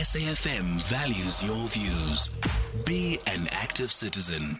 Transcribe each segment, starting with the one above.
SAFM values your views. Be an active citizen.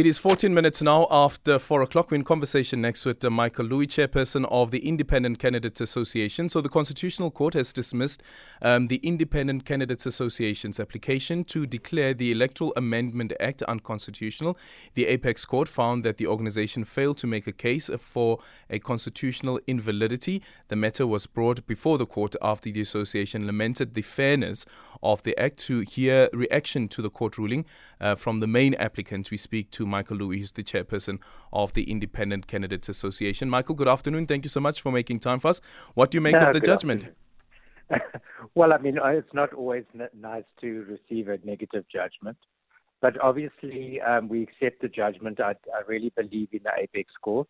It is 14 minutes now after 4 o'clock. We're in conversation next with uh, Michael Louis, chairperson of the Independent Candidates Association. So, the Constitutional Court has dismissed um, the Independent Candidates Association's application to declare the Electoral Amendment Act unconstitutional. The Apex Court found that the organization failed to make a case for a constitutional invalidity. The matter was brought before the court after the association lamented the fairness of the act. To hear reaction to the court ruling uh, from the main applicant, we speak to to Michael Louis, who's the chairperson of the Independent Candidates Association. Michael, good afternoon. Thank you so much for making time for us. What do you make of the judgment? well, I mean, it's not always nice to receive a negative judgment, but obviously um, we accept the judgment. I, I really believe in the apex court,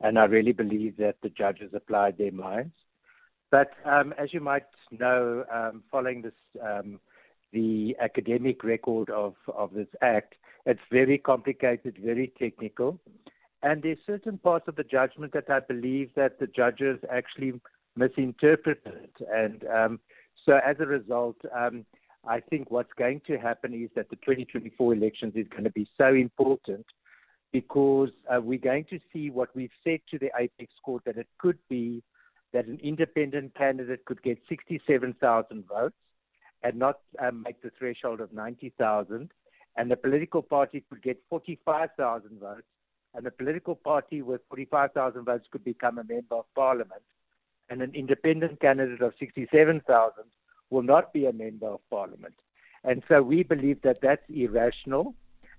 and I really believe that the judges applied their minds. But um, as you might know, um, following this, um, the academic record of, of this act, it's very complicated, very technical. And there's certain parts of the judgment that I believe that the judges actually misinterpreted. And um, so as a result, um, I think what's going to happen is that the 2024 elections is going to be so important because uh, we're going to see what we've said to the apex court that it could be that an independent candidate could get 67,000 votes and not um, make the threshold of 90,000 and the political party could get 45,000 votes, and the political party with 45,000 votes could become a member of parliament, and an independent candidate of 67,000 will not be a member of parliament. And so we believe that that's irrational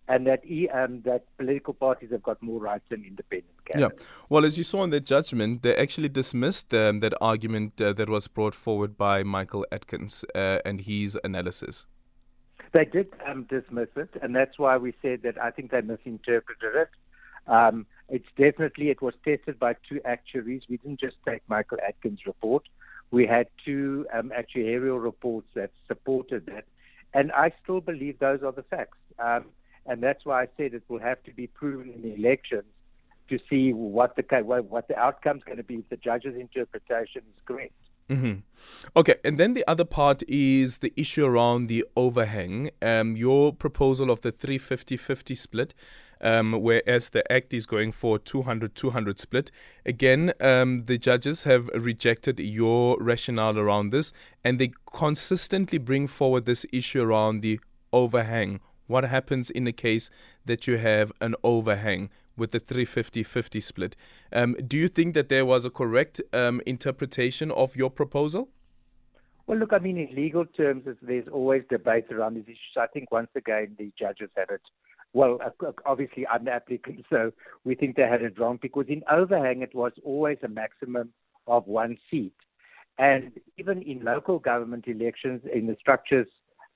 and that um, that political parties have got more rights than independent candidates. Yeah. Well, as you saw in the judgment, they actually dismissed um, that argument uh, that was brought forward by Michael Atkins uh, and his analysis. They did um, dismiss it, and that's why we said that I think they misinterpreted it. Um, it's definitely it was tested by two actuaries. We didn't just take Michael Atkins' report. We had two um, actuarial reports that supported that, and I still believe those are the facts. Um, and that's why I said it will have to be proven in the elections to see what the what the outcome is going to be if the judge's interpretation is correct. Mm-hmm. Okay, and then the other part is the issue around the overhang. Um, your proposal of the 350 50 split, um, whereas the Act is going for 200 200 split. Again, um, the judges have rejected your rationale around this, and they consistently bring forward this issue around the overhang. What happens in the case that you have an overhang? With the 350-50 split. Um, do you think that there was a correct um, interpretation of your proposal? Well, look, I mean, in legal terms, there's always debate around these issues. I think once again, the judges had it. Well, obviously, I'm the applicant, so we think they had it wrong because in overhang, it was always a maximum of one seat. And even in local government elections, in the structures,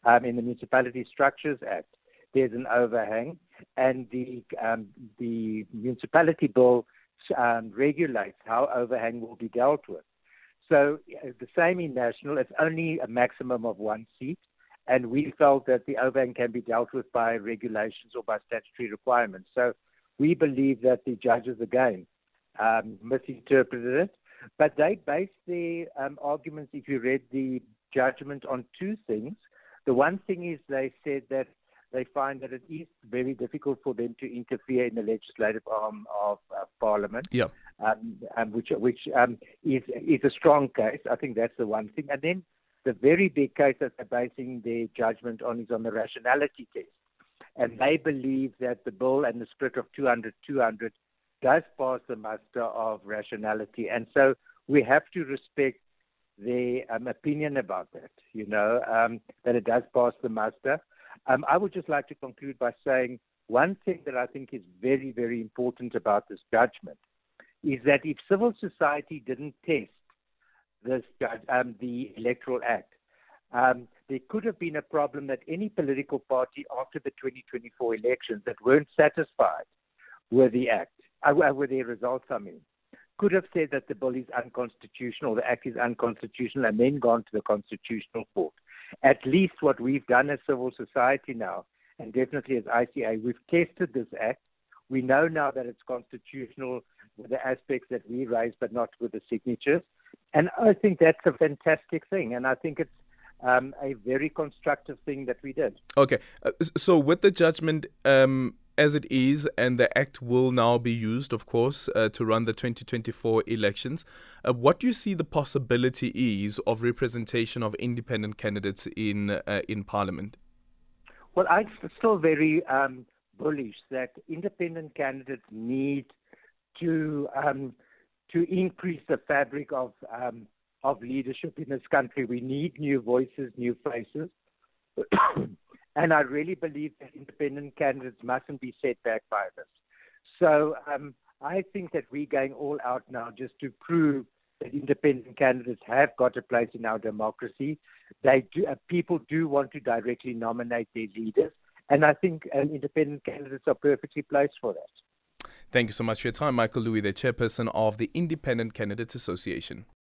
um, in the Municipality Structures Act, there's an overhang, and the um, the municipality bill um, regulates how overhang will be dealt with. So uh, the same in national, it's only a maximum of one seat, and we felt that the overhang can be dealt with by regulations or by statutory requirements. So we believe that the judges again um, misinterpreted it, but they based their um, arguments, if you read the judgment, on two things. The one thing is they said that they find that it is very difficult for them to interfere in the legislative arm of uh, Parliament. Yeah. Um, um, which which um, is is a strong case. I think that's the one thing. And then the very big case that they're basing their judgment on is on the rationality test. And they believe that the bill and the split of 200 200 does pass the muster of rationality. And so we have to respect their um, opinion about that, you know, um, that it does pass the muster. Um, I would just like to conclude by saying one thing that I think is very, very important about this judgment is that if civil society didn't test this um, the Electoral Act, um, there could have been a problem that any political party after the 2024 elections that weren't satisfied with the Act, uh, with their results, I mean, could have said that the bill is unconstitutional, the Act is unconstitutional, and then gone to the Constitutional Court at least what we've done as civil society now, and definitely as ICA, we've tested this act. We know now that it's constitutional with the aspects that we raised, but not with the signatures. And I think that's a fantastic thing. And I think it's um, a very constructive thing that we did. Okay, uh, so with the judgment um, as it is, and the act will now be used, of course, uh, to run the 2024 elections. Uh, what do you see the possibility is of representation of independent candidates in uh, in Parliament? Well, I'm still very um, bullish that independent candidates need to um, to increase the fabric of um, of leadership in this country. We need new voices, new faces. And I really believe that independent candidates mustn't be set back by this. So um, I think that we're going all out now just to prove that independent candidates have got a place in our democracy. They do, uh, people do want to directly nominate their leaders, and I think um, independent candidates are perfectly placed for that. Thank you so much for your time, Michael Louis, the chairperson of the Independent Candidates Association.